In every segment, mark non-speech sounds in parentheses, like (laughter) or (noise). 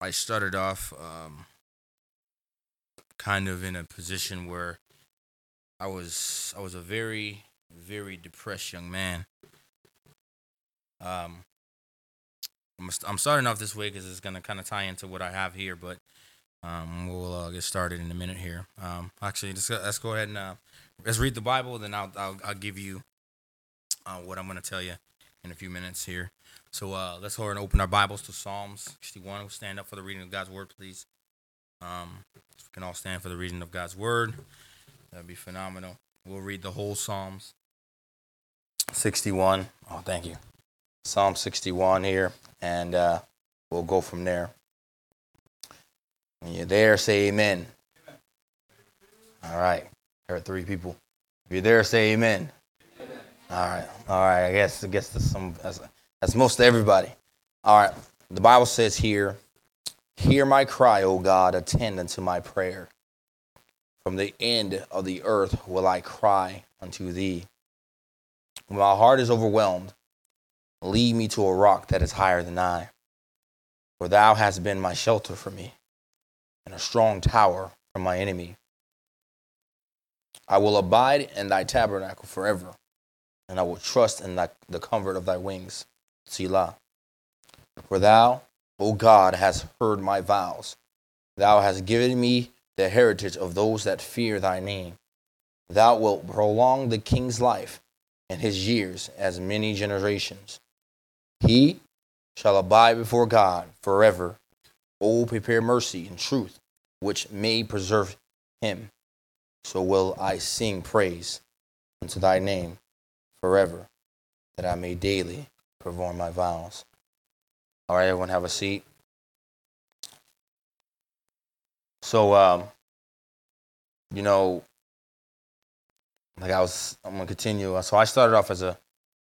I started off um, kind of in a position where I was I was a very very depressed young man. Um, I'm, starting off this way because it's gonna kind of tie into what I have here, but um, we'll uh, get started in a minute here. Um, actually, let's go, let's go ahead and uh, let's read the Bible, then I'll I'll, I'll give you uh, what I'm gonna tell you in a few minutes here. So uh, let's go ahead and open our Bibles to Psalms 61. We'll stand up for the reading of God's word, please. Um, if we can all stand for the reading of God's word, that'd be phenomenal. We'll read the whole Psalms 61. Oh, thank you. Psalm 61 here, and uh, we'll go from there. When you're there, say amen. All right. There are three people. If you're there, say amen. amen. All right. All right. I guess I guess that's some that's, that's most everybody. All right. The Bible says here, "Hear my cry, O God, attend unto my prayer. From the end of the earth will I cry unto thee. When my heart is overwhelmed, lead me to a rock that is higher than I. For thou hast been my shelter for me, and a strong tower from my enemy. I will abide in thy tabernacle forever, and I will trust in thy, the comfort of thy wings. Selah. For thou, O God, hast heard my vows. Thou hast given me the heritage of those that fear thy name. Thou wilt prolong the king's life and his years as many generations. He shall abide before God forever. O prepare mercy and truth, which may preserve him. So will I sing praise unto thy name forever, that I may daily perform my vows. All right, everyone have a seat. So, um, you know, like I was, I'm gonna continue. So I started off as a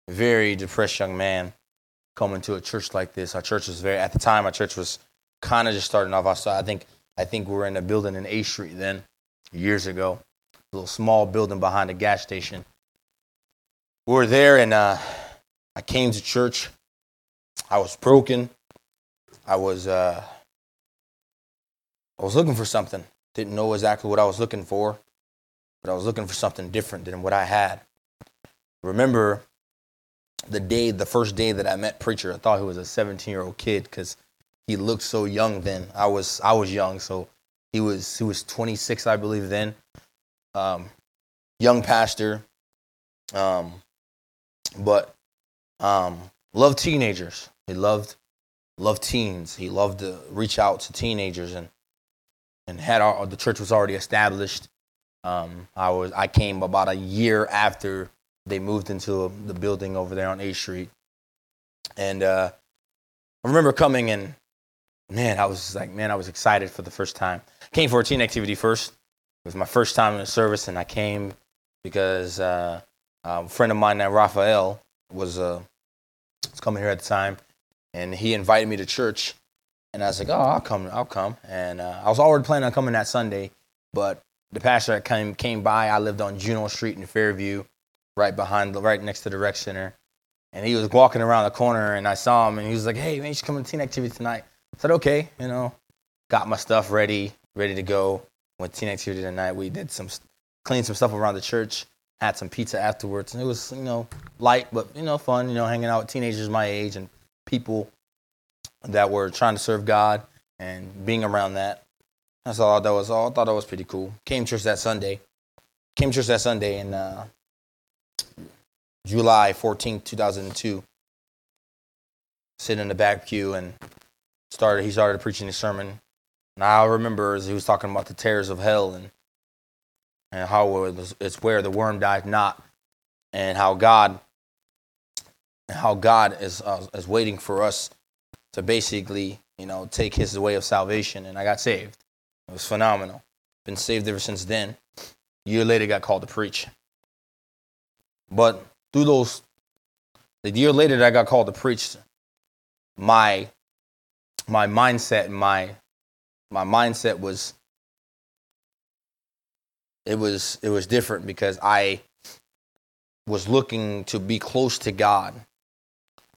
very depressed young man coming to a church like this. Our church was very, at the time, our church was kind of just starting off. So I think, I think we were in a building in A Street then, years ago, a little small building behind a gas station. We were there, and uh, I came to church. I was broken. I was, uh, I was looking for something. Didn't know exactly what I was looking for, but I was looking for something different than what I had. Remember the day, the first day that I met preacher, I thought he was a 17 year old kid because he looked so young then. I was, I was young, so he was, he was 26, I believe then. Um, young pastor, um, but um, loved teenagers. He loved loved teens. He loved to reach out to teenagers and and had our, the church was already established. Um, I was I came about a year after they moved into the building over there on A Street, and uh, I remember coming and man, I was like, man, I was excited for the first time. Came for a teen activity first. It was my first time in a service, and I came because uh, a friend of mine named Raphael was uh, was coming here at the time, and he invited me to church. And I was like, oh, I'll come, I'll come. And uh, I was already planning on coming that Sunday, but the pastor that came came by. I lived on Juno Street in Fairview, right behind, the, right next to the rec center. And he was walking around the corner, and I saw him, and he was like, "Hey, man, you should come to teen activity tonight." I said, "Okay," you know, got my stuff ready, ready to go. Went teen activity tonight. We did some, cleaned some stuff around the church, had some pizza afterwards, and it was, you know, light but you know, fun. You know, hanging out with teenagers my age and people that were trying to serve God and being around that. That's all that was all. I thought that was pretty cool. Came church that Sunday. Came church that Sunday in uh, July 14th, 2002. Sitting in the back pew and started. He started preaching his sermon. And I remember as he was talking about the terrors of hell and and how it's where the worm died not, and how God how God is uh, is waiting for us to basically you know take His way of salvation. And I got saved. It was phenomenal. Been saved ever since then. A year later, got called to preach. But through those, the year later that I got called to preach, my my mindset, my my mindset was it was it was different because I was looking to be close to God.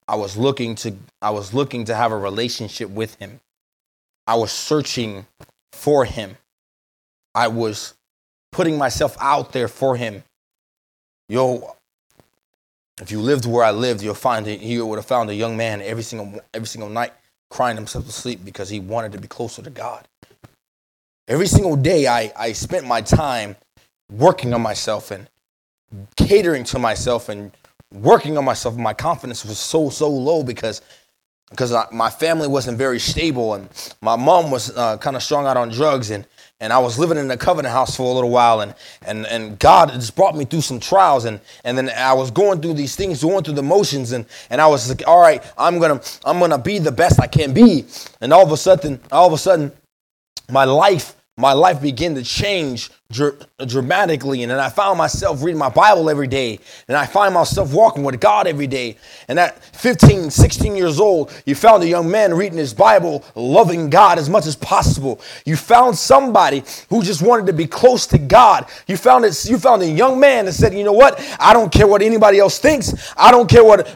I was looking to I was looking to have a relationship with him. I was searching for him. I was putting myself out there for him. Yo, if you lived where I lived, you'll find it. You would have found a young man every single every single night crying himself to sleep because he wanted to be closer to God. Every single day, I, I spent my time working on myself and catering to myself and working on myself. My confidence was so so low because because my family wasn't very stable and my mom was uh, kind of strung out on drugs and and I was living in a covenant house for a little while, and and and God just brought me through some trials, and and then I was going through these things, going through the motions, and and I was like, all right, I'm gonna I'm gonna be the best I can be, and all of a sudden, all of a sudden, my life my life began to change dr- dramatically. And then I found myself reading my Bible every day. And I find myself walking with God every day. And at 15, 16 years old, you found a young man reading his Bible, loving God as much as possible. You found somebody who just wanted to be close to God. You found it, you found a young man that said, you know what? I don't care what anybody else thinks. I don't care what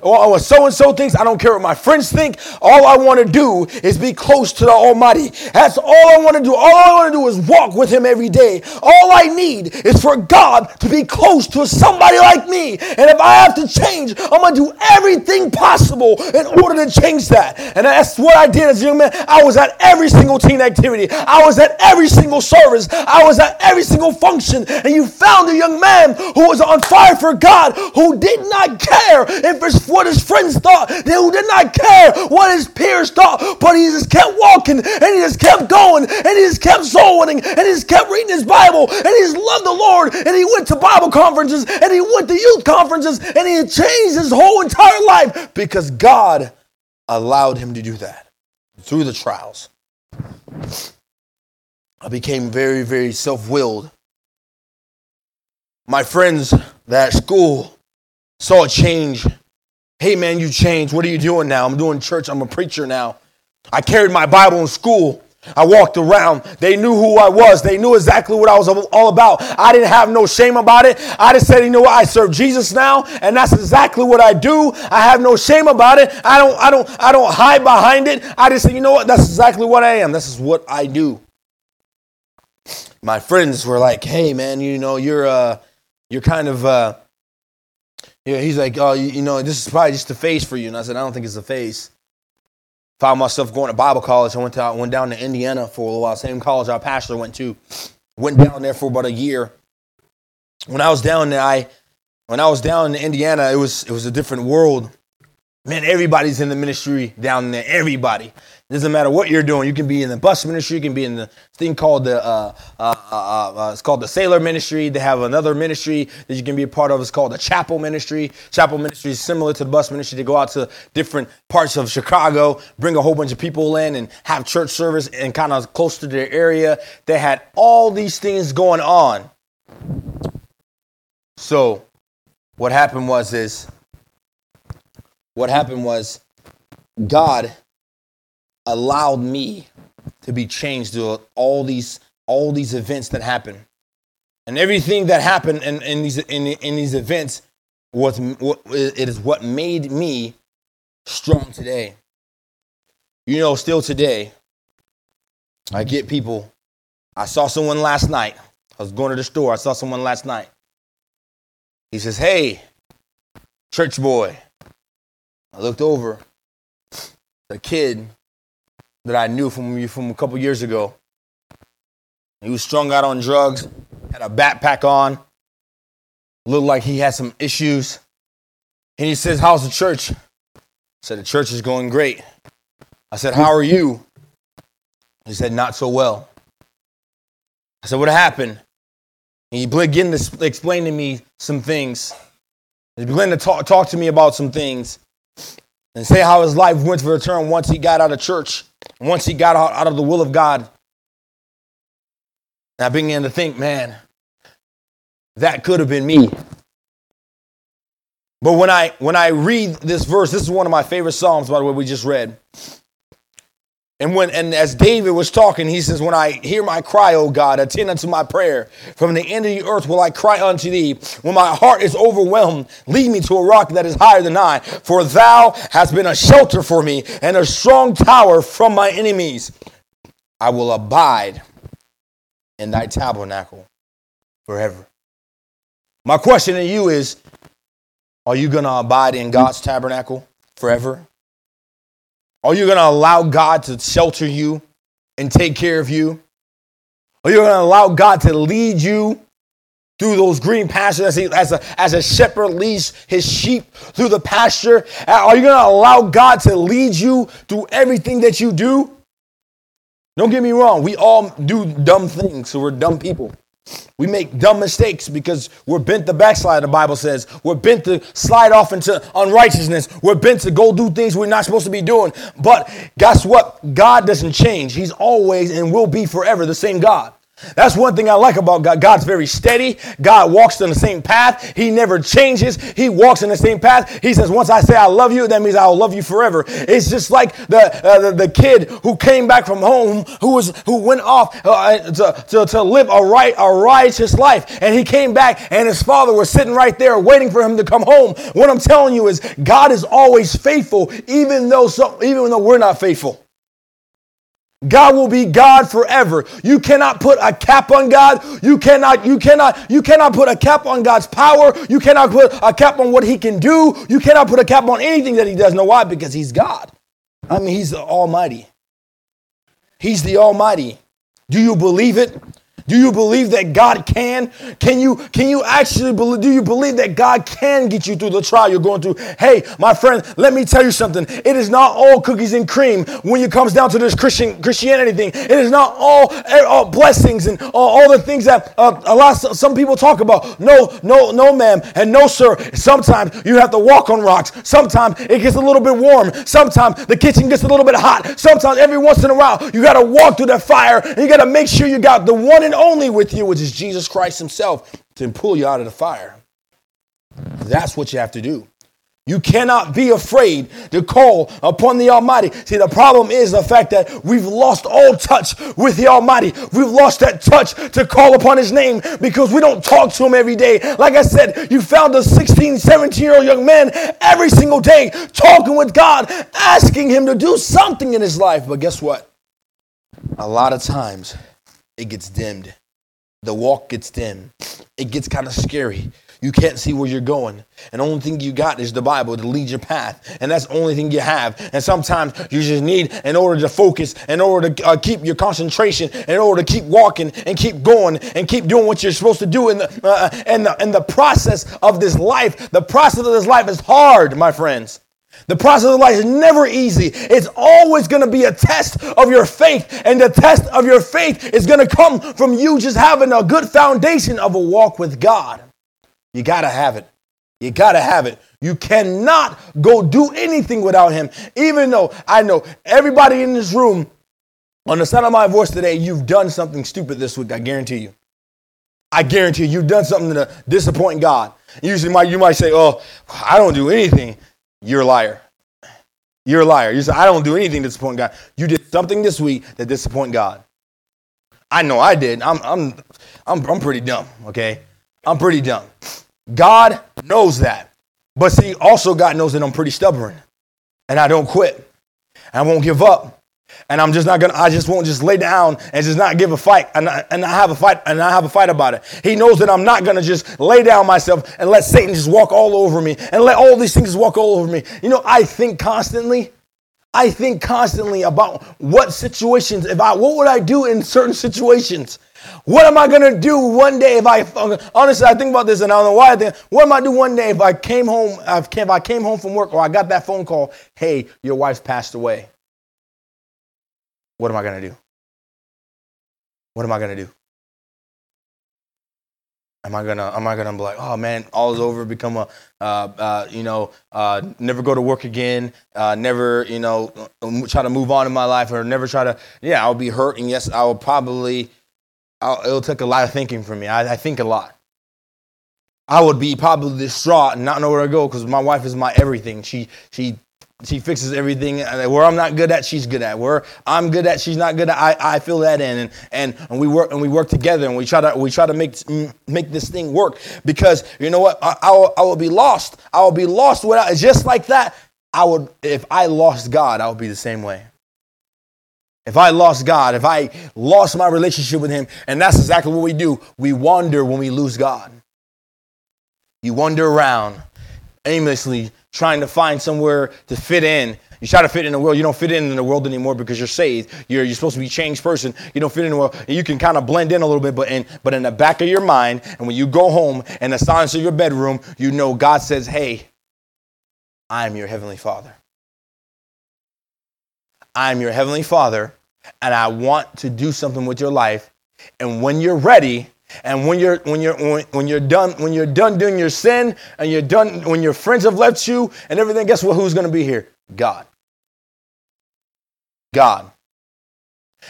so and so thinks. I don't care what my friends think. All I want to do is be close to the Almighty. That's all I want to do. All I want to do is walk with Him every day. All I need is for God to be close to somebody like me. And if I have to change, I'm going to do everything possible in order to change that. And that's what I did as a young man. I was at every single teen activity, I was at every single service, I was at every single function. And you found a young man who was on fire for God, who did not care if it's what his friends thought, who did not care what his peers thought, but he just kept walking and he just kept going and he just kept soul winning and he just kept reading his Bible and he just loved the Lord and he went to Bible conferences and he went to youth conferences and he changed his whole entire life because God allowed him to do that through the trials. I became very, very self willed. My friends that school saw a change. Hey man, you changed. What are you doing now? I'm doing church. I'm a preacher now. I carried my Bible in school. I walked around. They knew who I was. They knew exactly what I was all about. I didn't have no shame about it. I just said, you know what? I serve Jesus now, and that's exactly what I do. I have no shame about it. I don't, I don't, I don't hide behind it. I just say, you know what? That's exactly what I am. This is what I do. My friends were like, hey man, you know, you're uh you're kind of uh yeah, he's like, oh, you, you know, this is probably just a face for you. And I said, I don't think it's a face found myself going to Bible college. I went to I went down to Indiana for a little while. Same college our pastor went to. Went down there for about a year. When I was down there, I when I was down in Indiana, it was it was a different world. Man, everybody's in the ministry down there. Everybody. It doesn't matter what you're doing. You can be in the bus ministry. You can be in the thing called the uh, uh, uh, uh, it's called the sailor ministry. They have another ministry that you can be a part of. It's called the chapel ministry. Chapel ministry is similar to the bus ministry. They go out to different parts of Chicago, bring a whole bunch of people in, and have church service and kind of close to their area. They had all these things going on. So, what happened was is what happened was God allowed me to be changed to all these all these events that happened. and everything that happened in, in these in, in these events was what it is what made me strong today. You know still today i get people i saw someone last night. I was going to the store. I saw someone last night. He says hey church boy i looked over the kid that I knew from from a couple years ago. He was strung out on drugs, had a backpack on, looked like he had some issues. And he says, How's the church? I said, The church is going great. I said, How are you? He said, Not so well. I said, What happened? And he began to explain to me some things. He began to talk, talk to me about some things and say how his life went for a turn once he got out of church. Once he got out, out of the will of God, and I began to think, man, that could have been me. But when I when I read this verse, this is one of my favorite psalms, by the way, we just read. And when and as David was talking, he says, When I hear my cry, O God, attend unto my prayer. From the end of the earth will I cry unto thee. When my heart is overwhelmed, lead me to a rock that is higher than I. For thou hast been a shelter for me and a strong tower from my enemies. I will abide in thy tabernacle forever. My question to you is Are you going to abide in God's tabernacle forever? Are you going to allow God to shelter you and take care of you? Are you going to allow God to lead you through those green pastures as, he, as, a, as a shepherd leads his sheep through the pasture? Uh, are you going to allow God to lead you through everything that you do? Don't get me wrong, we all do dumb things, so we're dumb people. We make dumb mistakes because we're bent to backslide, the Bible says. We're bent to slide off into unrighteousness. We're bent to go do things we're not supposed to be doing. But guess what? God doesn't change. He's always and will be forever the same God. That's one thing I like about God. God's very steady. God walks in the same path. He never changes. He walks in the same path. He says, once I say I love you, that means I will love you forever. It's just like the, uh, the, the, kid who came back from home, who was, who went off uh, to, to, to live a right, a righteous life. And he came back and his father was sitting right there waiting for him to come home. What I'm telling you is God is always faithful, even though, so, even though we're not faithful. God will be God forever. You cannot put a cap on God. You cannot, you cannot, you cannot put a cap on God's power. You cannot put a cap on what he can do. You cannot put a cap on anything that he does. Know why? Because he's God. I mean, he's the Almighty. He's the Almighty. Do you believe it? Do you believe that God can? Can you can you actually believe do you believe that God can get you through the trial you're going through? Hey, my friend, let me tell you something. It is not all cookies and cream when it comes down to this Christian Christianity thing. It is not all, all blessings and all, all, the things that uh, a lot of, some people talk about. No, no, no, ma'am, and no, sir. Sometimes you have to walk on rocks. Sometimes it gets a little bit warm. Sometimes the kitchen gets a little bit hot. Sometimes every once in a while you got to walk through that fire and you got to make sure you got the one and only with you, which is Jesus Christ Himself, to pull you out of the fire. That's what you have to do. You cannot be afraid to call upon the Almighty. See, the problem is the fact that we've lost all touch with the Almighty. We've lost that touch to call upon His name because we don't talk to Him every day. Like I said, you found a 16, 17 year old young man every single day talking with God, asking Him to do something in his life. But guess what? A lot of times it gets dimmed the walk gets dim. It gets kind of scary. You can't see where you're going. And the only thing you got is the Bible to lead your path. And that's the only thing you have. And sometimes you just need, in order to focus, in order to uh, keep your concentration, in order to keep walking and keep going and keep doing what you're supposed to do in the, uh, and the, in the process of this life. The process of this life is hard, my friends. The process of life is never easy. It's always going to be a test of your faith. And the test of your faith is going to come from you just having a good foundation of a walk with God. You got to have it. You got to have it. You cannot go do anything without Him. Even though I know everybody in this room, on the sound of my voice today, you've done something stupid this week. I guarantee you. I guarantee you, you've done something to disappoint God. Usually, you might say, Oh, I don't do anything. You're a liar. You're a liar. You say, I don't do anything to disappoint God. You did something this week that disappoint God. I know I did. I'm, I'm, I'm, I'm pretty dumb, okay? I'm pretty dumb. God knows that. But see, also God knows that I'm pretty stubborn and I don't quit. I won't give up and I'm just not gonna. I just won't just lay down and just not give a fight and I, and I have a fight and I have a fight about it. He knows that I'm not gonna just lay down myself and let Satan just walk all over me and let all these things walk all over me. You know, I think constantly. I think constantly about what situations. If I, what would I do in certain situations? What am I gonna do one day if I honestly I think about this and I don't know why I think what am I do one day if I came home if I came home from work or I got that phone call, hey, your wife's passed away. What am I going to do? What am I going to do? Am I gonna am I gonna be like, oh man, all is over, become a uh, uh, you know, uh, never go to work again, uh, never you know, try to move on in my life, or never try to yeah, I'll be hurt, and yes, I will probably, I'll, it'll take a lot of thinking for me. I, I think a lot. I would be probably distraught and not know where to go because my wife is my everything. She she she fixes everything where I'm not good at, she's good at. Where I'm good at, she's not good at. I, I fill that in, and, and and we work and we work together, and we try to we try to make make this thing work. Because you know what, I, I, will, I will be lost. I will be lost without just like that. I would if I lost God, I would be the same way. if I lost God, if I lost my relationship with Him, and that's exactly what we do, we wander when we lose God. You wander around aimlessly trying to find somewhere to fit in. You try to fit in the world. You don't fit in in the world anymore because you're saved. You're, you're supposed to be a changed person. You don't fit in the world. You can kind of blend in a little bit, but in, but in the back of your mind, and when you go home in the silence of your bedroom, you know God says, Hey, I am your heavenly Father. I am your heavenly Father, and I want to do something with your life. And when you're ready, and when you're when you're when, when, you're done when you're done doing your sin and you're done when your friends have left you and everything, guess what? Who's going to be here? God. God.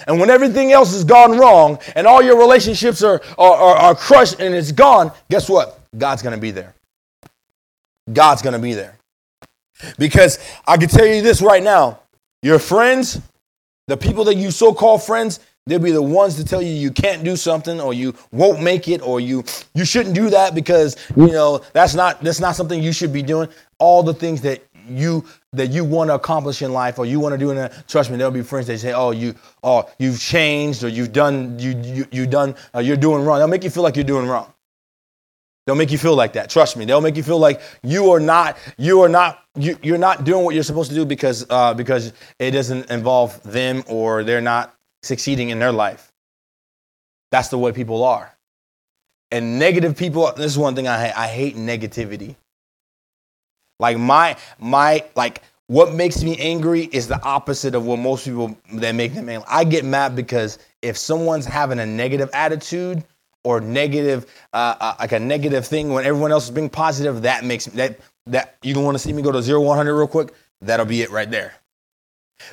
And when everything else has gone wrong and all your relationships are, are, are, are crushed and it's gone, guess what? God's going to be there. God's going to be there. Because I can tell you this right now your friends, the people that you so called friends, they'll be the ones to tell you you can't do something or you won't make it or you you shouldn't do that because you know that's not that's not something you should be doing all the things that you that you want to accomplish in life or you want to do in a, trust me there'll be friends that say oh you oh you've changed or you've done you you you done uh, you're doing wrong they'll make you feel like you're doing wrong They'll make you feel like that. Trust me. They'll make you feel like you are not you are not you, you're not doing what you're supposed to do because uh, because it doesn't involve them or they're not succeeding in their life. That's the way people are. And negative people. This is one thing I hate. I hate negativity. Like my my like what makes me angry is the opposite of what most people that make them angry. I get mad because if someone's having a negative attitude or negative, uh, uh, like a negative thing when everyone else is being positive, that makes that that you don't want to see me go to zero one hundred real quick. That'll be it right there.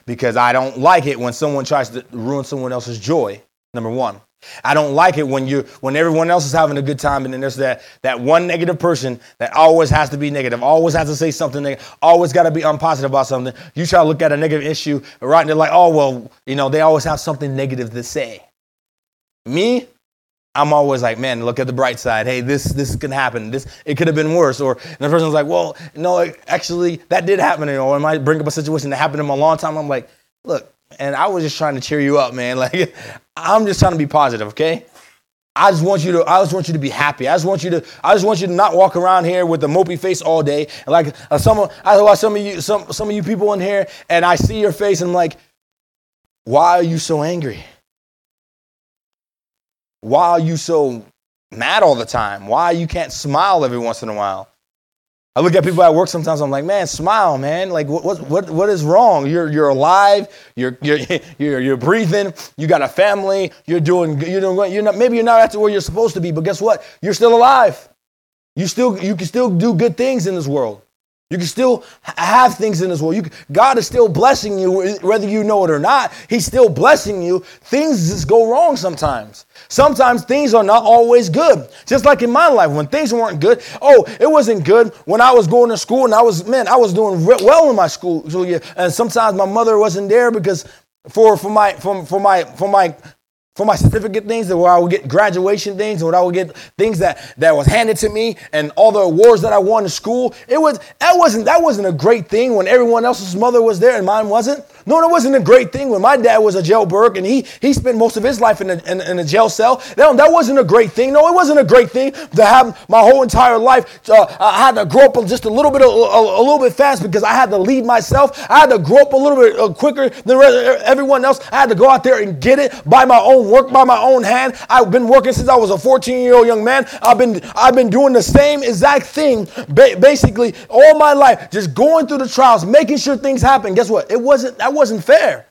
Because I don't like it when someone tries to ruin someone else's joy. Number one. I don't like it when you when everyone else is having a good time and then there's that that one negative person that always has to be negative, always has to say something always got to be unpositive about something. You try to look at a negative issue, right? And they're like, oh well, you know, they always have something negative to say. Me, I'm always like, man, look at the bright side. Hey, this this can happen. This it could have been worse. Or and the person's like, well, no, actually that did happen. Or I might bring up a situation that happened in a long time. I'm like, look, and I was just trying to cheer you up, man. (laughs) Like, I'm just trying to be positive, okay? I just want you to, I just want you to be happy. I just want you to, I just want you to not walk around here with a mopey face all day. And like uh, some, I watch some of you, some, some of you people in here, and I see your face, and I'm like, why are you so angry? Why are you so mad all the time? Why you can't smile every once in a while? I look at people at work sometimes. I'm like, man, smile, man. Like, what, what, what, what is wrong? You're, you're alive. You're, you're, (laughs) you're, you're breathing. You got a family. You're doing, you're doing. You're not. Maybe you're not at where you're supposed to be, but guess what? You're still alive. You still, you can still do good things in this world. You can still have things in this world. You, God is still blessing you, whether you know it or not. He's still blessing you. Things just go wrong sometimes. Sometimes things are not always good. Just like in my life, when things weren't good. Oh, it wasn't good when I was going to school and I was, man, I was doing well in my school. And sometimes my mother wasn't there because for, for my, for, for my, for my for my certificate things, where I would get graduation things, and I would get things that, that was handed to me, and all the awards that I won in school. It was that wasn't that wasn't a great thing when everyone else's mother was there and mine wasn't. No, it wasn't a great thing when my dad was a jailbird and he he spent most of his life in a, in, in a jail cell. That, that wasn't a great thing. No, it wasn't a great thing to have my whole entire life. Uh, I had to grow up just a little bit a, a, a, little bit fast because I had to lead myself. I had to grow up a little bit uh, quicker than everyone else. I had to go out there and get it by my own work by my own hand. I've been working since I was a 14 year old young man. I've been I've been doing the same exact thing ba- basically all my life, just going through the trials, making sure things happen. Guess what? It wasn't that wasn't fair.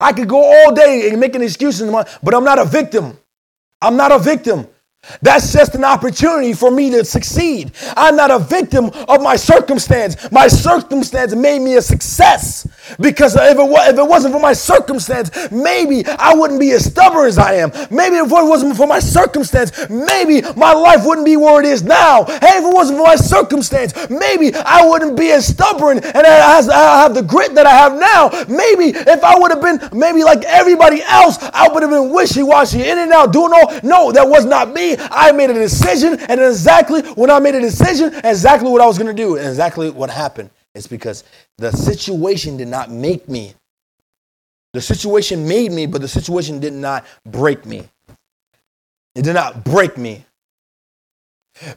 I could go all day and make making excuses, but I'm not a victim. I'm not a victim. That's just an opportunity for me to succeed. I'm not a victim of my circumstance. My circumstance made me a success. Because if it, was, if it wasn't for my circumstance, maybe I wouldn't be as stubborn as I am. Maybe if it wasn't for my circumstance, maybe my life wouldn't be where it is now. Hey, if it wasn't for my circumstance, maybe I wouldn't be as stubborn and I have the grit that I have now. Maybe if I would have been maybe like everybody else, I would have been wishy-washy, in and out, doing all. No, that was not me. I made a decision, and exactly when I made a decision, exactly what I was going to do, and exactly what happened. It's because the situation did not make me. The situation made me, but the situation did not break me. It did not break me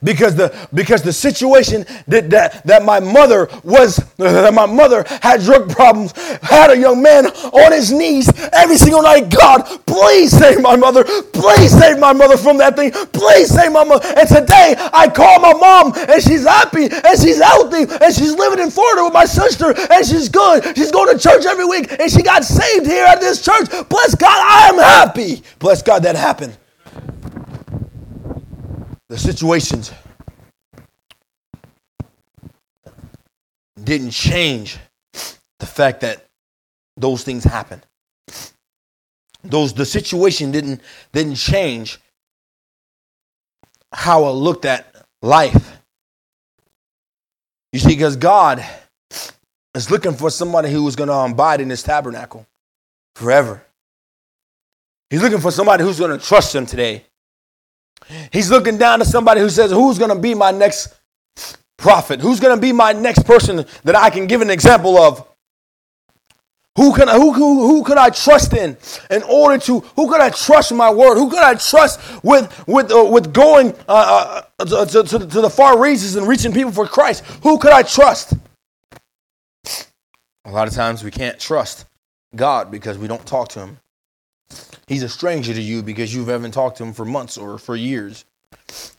because the because the situation that that, that my mother was that my mother had drug problems had a young man on his knees every single night god please save my mother. Please save my mother from that thing. Please save my mother. And today i call my mom and she's happy and she's healthy and she's living in florida with my sister and she's good. She's going to church every week and she got saved here at this church. Bless god i am happy. Bless god that happened the situations didn't change the fact that those things happened. Those the situation didn't didn't change how I looked at life. You see, because God is looking for somebody who is going to abide in His tabernacle forever. He's looking for somebody who's going to trust Him today. He's looking down to somebody who says, Who's going to be my next prophet? Who's going to be my next person that I can give an example of? Who can I, who, who, who could I trust in in order to who could I trust my word? Who could I trust with with uh, with going uh, uh, to, to, to the far reaches and reaching people for Christ? Who could I trust? A lot of times we can't trust God because we don't talk to Him. He's a stranger to you because you haven't talked to him for months or for years.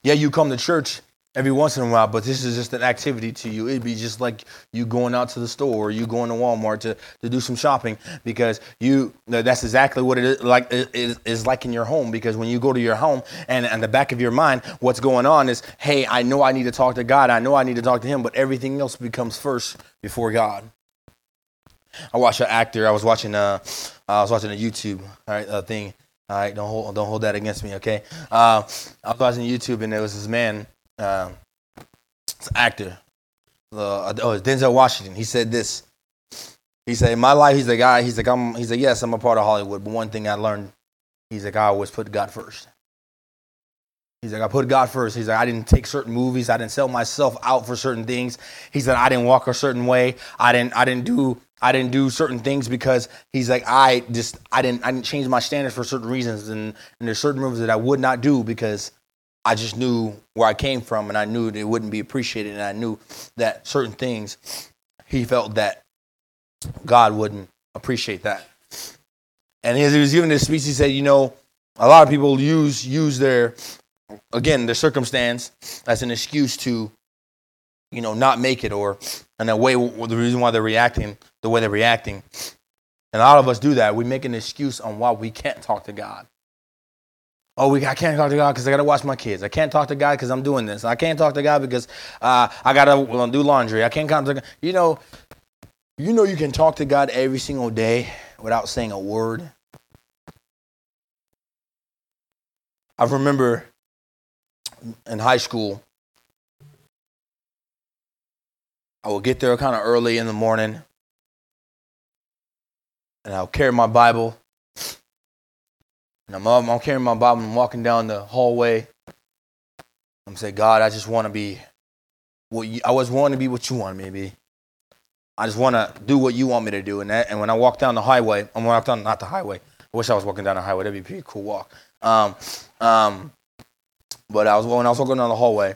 Yeah, you come to church every once in a while, but this is just an activity to you. It'd be just like you going out to the store or you going to Walmart to, to do some shopping because you that's exactly what it is like it is, like in your home because when you go to your home and in the back of your mind what's going on is hey I know I need to talk to God I know I need to talk to him but everything else becomes first before God I watched an actor. I was watching. Uh, I was watching a YouTube all right uh, thing. All right, don't hold don't hold that against me, okay? Uh, I was watching YouTube and there was this man, uh, this actor. Uh, oh, Denzel Washington. He said this. He said, "In my life, he's a guy. He's like, I'm. He's like, yes, I'm a part of Hollywood, but one thing I learned, he's like, I always put God first. He's like, I put God first. He's like, I didn't take certain movies. I didn't sell myself out for certain things. He said, I didn't walk a certain way. I didn't. I didn't do I didn't do certain things because he's like I just I didn't I didn't change my standards for certain reasons. And, and there's certain moves that I would not do because I just knew where I came from and I knew it wouldn't be appreciated. And I knew that certain things he felt that God wouldn't appreciate that. And as he was giving this speech, he said, you know, a lot of people use use their again their circumstance as an excuse to you know, not make it or in a way the reason why they're reacting the way they're reacting. And a lot of us do that. We make an excuse on why we can't talk to God. Oh, we, I can't talk to God because I got to watch my kids. I can't talk to God because I'm doing this. I can't talk to God because uh, I got to well, do laundry. I can't talk to God. You know, you know you can talk to God every single day without saying a word. I remember in high school, I will get there kind of early in the morning, and I'll carry my Bible. And I'm, I'm carrying my Bible I'm walking down the hallway. I'm saying, God, I just want to be what you, I was wanting to be what you want me to be. I just want to do what you want me to do. And that, and when I walk down the highway, I'm walking down not the highway. I wish I was walking down the highway. That'd be a pretty cool walk. Um, um, but I was when I was walking down the hallway,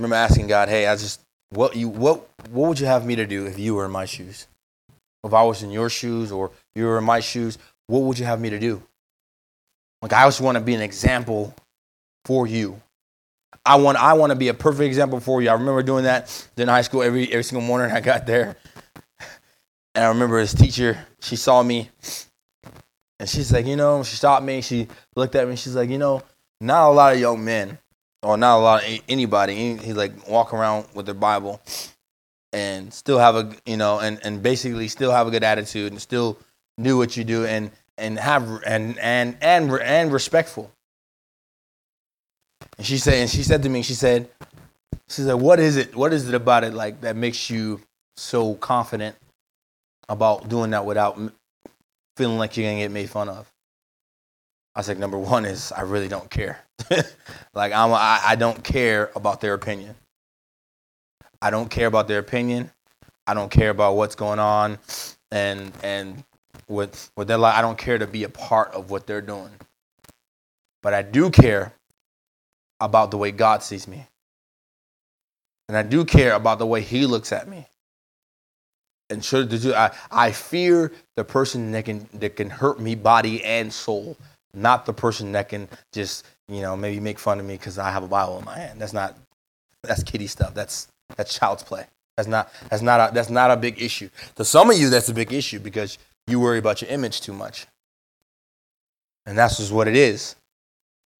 remember asking God, "Hey, I just what you what what would you have me to do if you were in my shoes? If I was in your shoes or you were in my shoes, what would you have me to do? Like I just want to be an example for you. I want I want to be a perfect example for you. I remember doing that in high school every every single morning I got there. And I remember his teacher, she saw me and she's like, you know, she stopped me, she looked at me, she's like, you know, not a lot of young men or not a lot of anybody. He's like walk around with their Bible and still have a you know and and basically still have a good attitude and still do what you do and and have and and and and respectful. And she said and she said to me she said she said what is it what is it about it like that makes you so confident about doing that without feeling like you're gonna get made fun of? I said number one is I really don't care. (laughs) like I'm, I, don't care about their opinion. I don't care about their opinion. I don't care about what's going on and and with with their life, I don't care to be a part of what they're doing. But I do care about the way God sees me. And I do care about the way he looks at me. And should I, I fear the person that can that can hurt me body and soul, not the person that can just, you know, maybe make fun of me because I have a Bible in my hand. That's not that's kitty stuff. That's that's child's play. That's not that's not a, that's not a big issue. To some of you, that's a big issue because you worry about your image too much, and that's just what it is.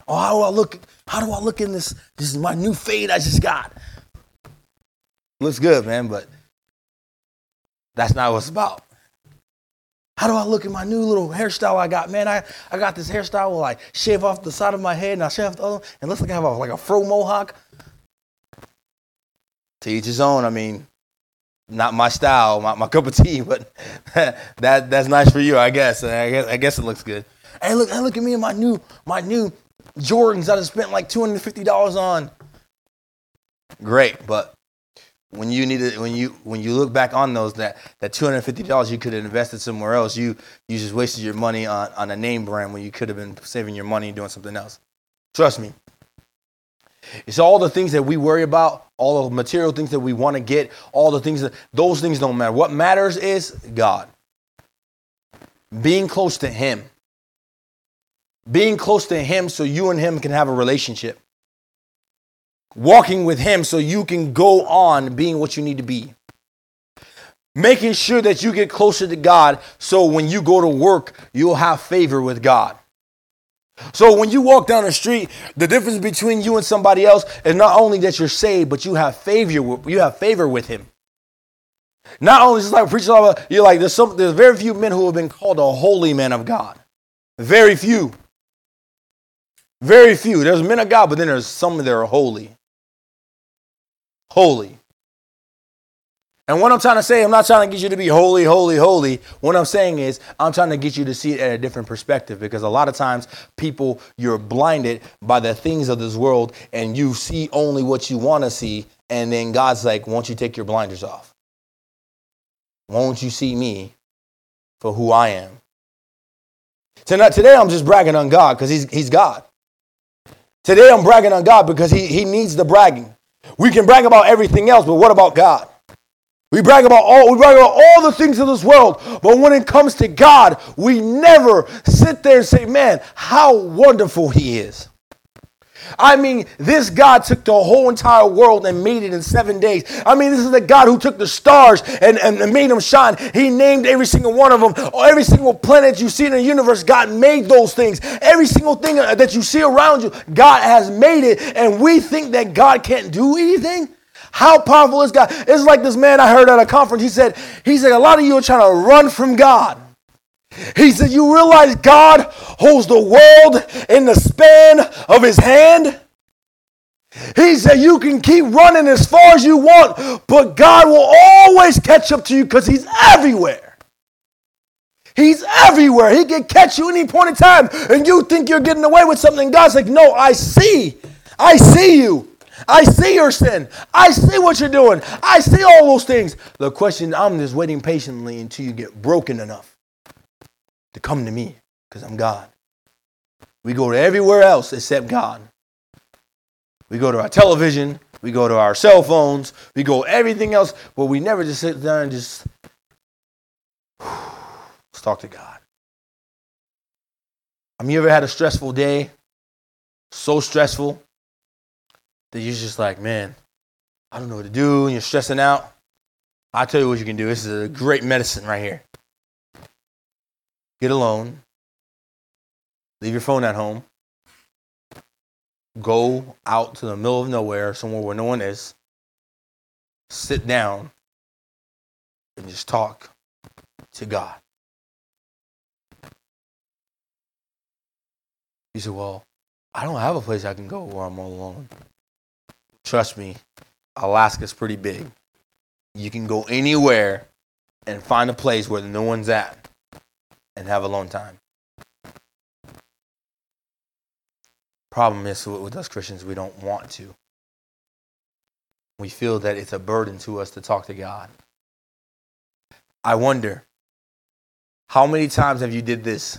Oh, how do I look? How do I look in this? This is my new fade I just got. Looks good, man, but that's not what it's about. How do I look at my new little hairstyle I got? Man, I, I got this hairstyle where I shave off the side of my head and I shave off the other, and looks like I have a, like a fro mohawk. To each his own. I mean, not my style, my, my cup of tea, (laughs) but (laughs) that that's nice for you, I guess. I guess I guess it looks good. Hey, look, hey, look at me and my new my new Jordans I spent like two hundred fifty dollars on. Great, but when you need it, when you when you look back on those, that that two hundred fifty dollars you could have invested somewhere else. You you just wasted your money on on a name brand when you could have been saving your money doing something else. Trust me, it's all the things that we worry about, all the material things that we want to get, all the things that those things don't matter. What matters is God. Being close to Him. Being close to Him so you and Him can have a relationship. Walking with Him so you can go on being what you need to be. Making sure that you get closer to God so when you go to work, you'll have favor with God. So when you walk down the street, the difference between you and somebody else is not only that you're saved, but you have favor. You have favor with Him. Not only just like preaching, you're like there's some. There's very few men who have been called a holy man of God. Very few. Very few. There's men of God, but then there's some that are holy. Holy. And what I'm trying to say, I'm not trying to get you to be holy, holy, holy. What I'm saying is, I'm trying to get you to see it at a different perspective because a lot of times people, you're blinded by the things of this world and you see only what you want to see. And then God's like, won't you take your blinders off? Won't you see me for who I am? Tonight, today, I'm just bragging on God because he's, he's God. Today, I'm bragging on God because he, he needs the bragging. We can brag about everything else, but what about God? We brag about all we brag about all the things of this world, but when it comes to God, we never sit there and say, "Man, how wonderful he is." I mean, this God took the whole entire world and made it in seven days. I mean, this is the God who took the stars and, and, made them shine. He named every single one of them. Every single planet you see in the universe, God made those things. Every single thing that you see around you, God has made it. And we think that God can't do anything. How powerful is God? It's like this man I heard at a conference. He said, he said, a lot of you are trying to run from God. He said, you realize God holds the world in the span of his hand? He said, you can keep running as far as you want, but God will always catch up to you because he's everywhere. He's everywhere. He can catch you any point in time, and you think you're getting away with something. God's like, no, I see. I see you. I see your sin. I see what you're doing. I see all those things. The question, I'm just waiting patiently until you get broken enough to come to me because I'm God. We go to everywhere else except God. We go to our television, we go to our cell phones, we go everything else, but we never just sit down and just (sighs) let's talk to God. I mean, you ever had a stressful day? So stressful that you're just like, man, I don't know what to do, and you're stressing out, I'll tell you what you can do. This is a great medicine right here. Get alone, leave your phone at home, go out to the middle of nowhere, somewhere where no one is, sit down, and just talk to God. He said, Well, I don't have a place I can go where I'm all alone. Trust me, Alaska's pretty big. You can go anywhere and find a place where no one's at and have alone time. Problem is with us Christians, we don't want to. We feel that it's a burden to us to talk to God. I wonder How many times have you did this?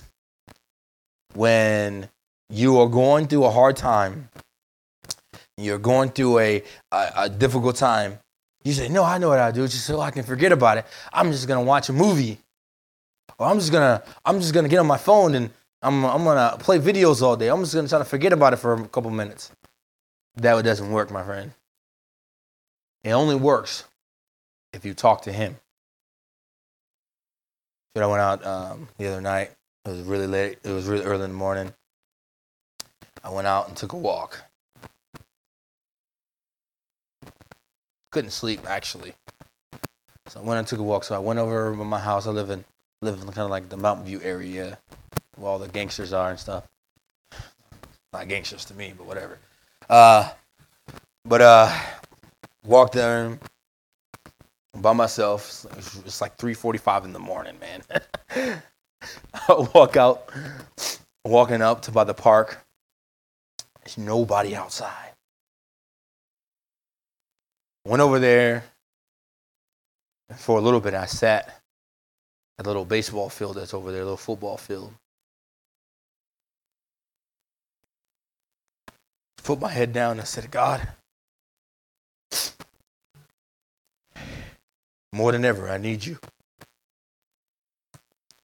When you are going through a hard time, you're going through a, a, a difficult time, you say, No, I know what I do, just so I can forget about it. I'm just gonna watch a movie. Or I'm just gonna I'm just gonna get on my phone and I'm I'm gonna play videos all day. I'm just gonna try to forget about it for a couple minutes. That doesn't work, my friend. It only works if you talk to him. So I went out um, the other night. It was really late. It was really early in the morning. I went out and took a walk. Couldn't sleep actually. So I went and took a walk. So I went over to my house. I live in live in kind of like the Mountain View area where all the gangsters are and stuff. Not gangsters to me, but whatever. Uh, but uh, walked there by myself. It's like 3:45 in the morning, man. (laughs) I walk out, walking up to by the park. There's nobody outside. Went over there for a little bit. I sat at the little baseball field that's over there, a little football field. Put my head down and I said, God, more than ever, I need you.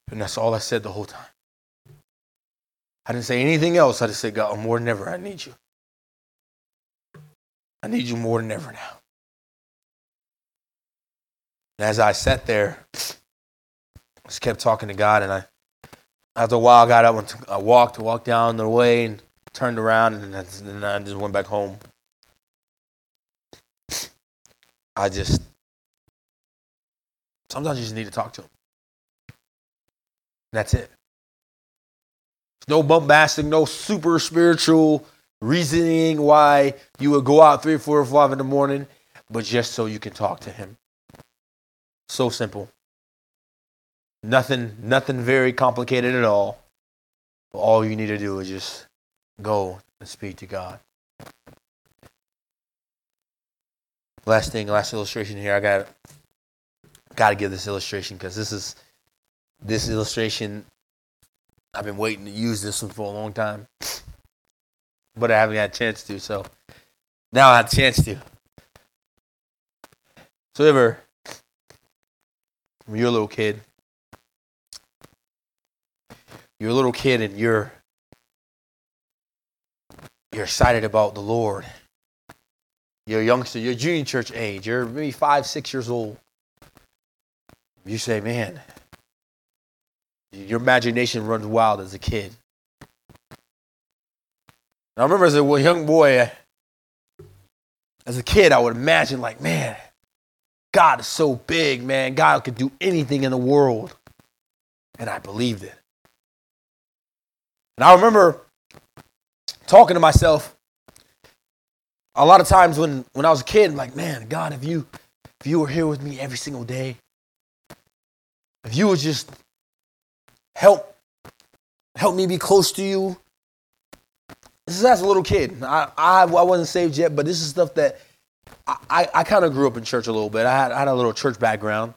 And that's all I said the whole time. I didn't say anything else. I just said, God, more than ever, I need you. I need you more than ever now. And as I sat there, just kept talking to God, and I, after a while, I got up and I walked, walked down the way, and turned around, and then I just went back home. I just sometimes you just need to talk to him. That's it. No bombastic, no super spiritual reasoning why you would go out three, four, or five in the morning, but just so you can talk to him. So simple. Nothing, nothing very complicated at all. All you need to do is just go and speak to God. Last thing, last illustration here. I got got to give this illustration because this is this illustration. I've been waiting to use this one for a long time, but I haven't had a chance to. So now I have a chance to. So ever when you're a little kid, you're a little kid and you're you're excited about the Lord. You're a youngster, you're junior church age, you're maybe five, six years old. You say, man, your imagination runs wild as a kid. I remember as a young boy, as a kid, I would imagine, like, man, God is so big, man. God could do anything in the world. And I believed it. And I remember talking to myself a lot of times when, when I was a kid, like, man, God, if you if you were here with me every single day, if you would just help help me be close to you. This is as a little kid. I, I, I wasn't saved yet, but this is stuff that I, I kind of grew up in church a little bit. I had, I had a little church background.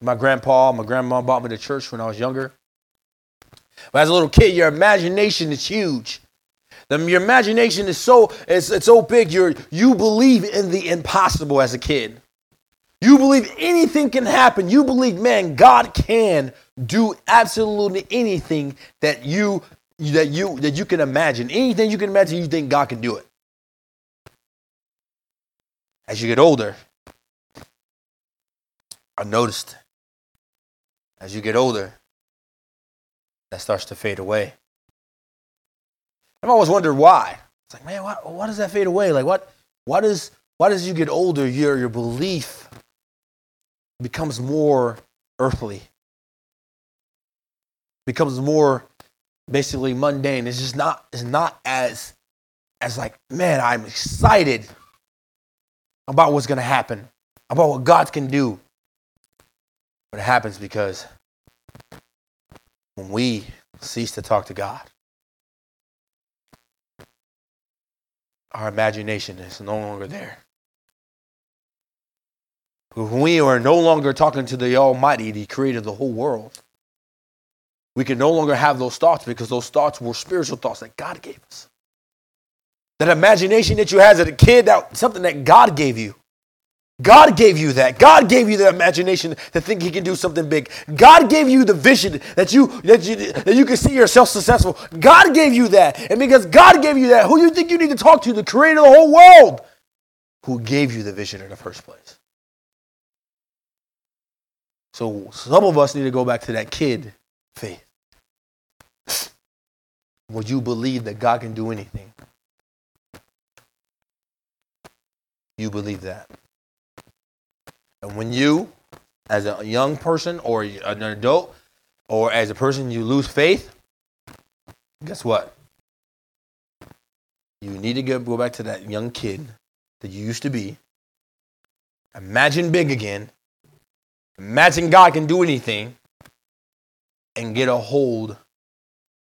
My grandpa, my grandma brought me to church when I was younger. But as a little kid, your imagination is huge. Your imagination is so it's, it's so big. You you believe in the impossible as a kid. You believe anything can happen. You believe, man, God can do absolutely anything that you that you that you can imagine. Anything you can imagine, you think God can do it. As you get older, I noticed as you get older, that starts to fade away. I've always wondered why. It's like, man, why, why does that fade away? Like, what, what is, why does you get older, your, your belief becomes more earthly, becomes more basically mundane. It's just not, it's not as, as like, man, I'm excited about what's going to happen, about what God can do. But it happens because when we cease to talk to God, our imagination is no longer there. When we are no longer talking to the Almighty, the creator of the whole world, we can no longer have those thoughts because those thoughts were spiritual thoughts that God gave us. That imagination that you had as a kid, that something that God gave you. God gave you that. God gave you the imagination to think He can do something big. God gave you the vision that you that you that you can see yourself successful. God gave you that, and because God gave you that, who do you think you need to talk to? The Creator of the whole world, who gave you the vision in the first place. So some of us need to go back to that kid faith. Would you believe that God can do anything? You believe that. And when you, as a young person or an adult, or as a person, you lose faith, guess what? You need to go back to that young kid that you used to be. Imagine big again. Imagine God can do anything and get a hold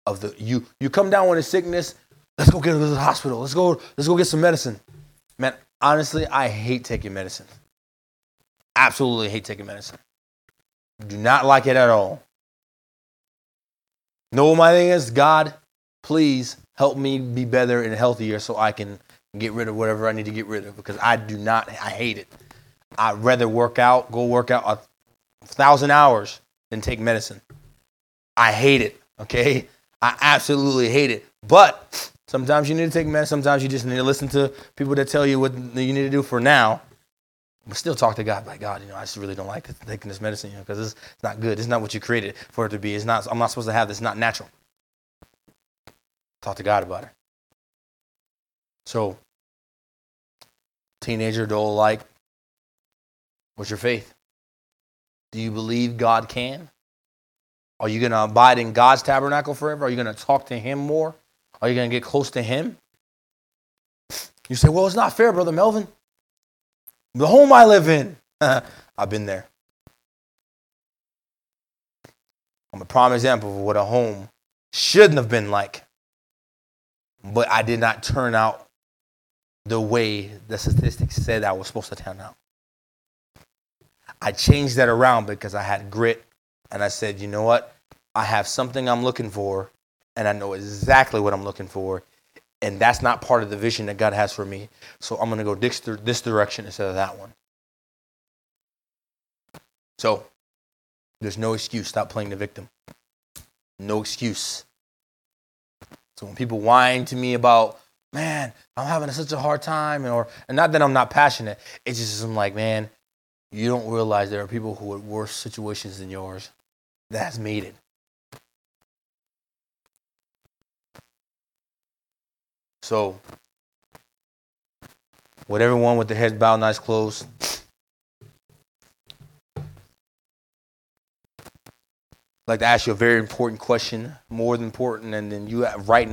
of the you you come down with a sickness, let's go get to the hospital. Let's go let's go get some medicine. Man, honestly, I hate taking medicine. Absolutely hate taking medicine. Do not like it at all. No, my thing is, God, please help me be better and healthier so I can get rid of whatever I need to get rid of because I do not, I hate it. I'd rather work out, go work out a thousand hours than take medicine. I hate it, okay? I absolutely hate it. But sometimes you need to take medicine, sometimes you just need to listen to people that tell you what you need to do for now but still talk to God like God, you know, I just really don't like taking this medicine, you know, because it's, not good. It's not what you created for it to be. It's not. I'm not supposed to have this. It's not natural. Talk to God about it. So, teenager, adult like, what's your faith? Do you believe God can? Are you going to abide in God's tabernacle forever? Are you going to talk to Him more? Are you going to get close to Him? You say, well, it's not fair, Brother Melvin. The home I live in, (laughs) I've been there. I'm a prime example of what a home shouldn't have been like. But I did not turn out the way the statistics said I was supposed to turn out. I changed that around because I had grit and I said, you know what? I have something I'm looking for and I know exactly what I'm looking for and that's not part of the vision that God has for me. So I'm going to go this, this direction instead of that one. So there's no excuse. Stop playing the victim. No excuse. So when people whine to me about, man, I'm having such a hard time, or and not that I'm not passionate, it's just I'm like, man, you don't realize there are people who are worse situations than yours. That's made it. So, with everyone with the heads bowed eyes closed, I'd like to ask you a very important question, more than important, and then you have right now.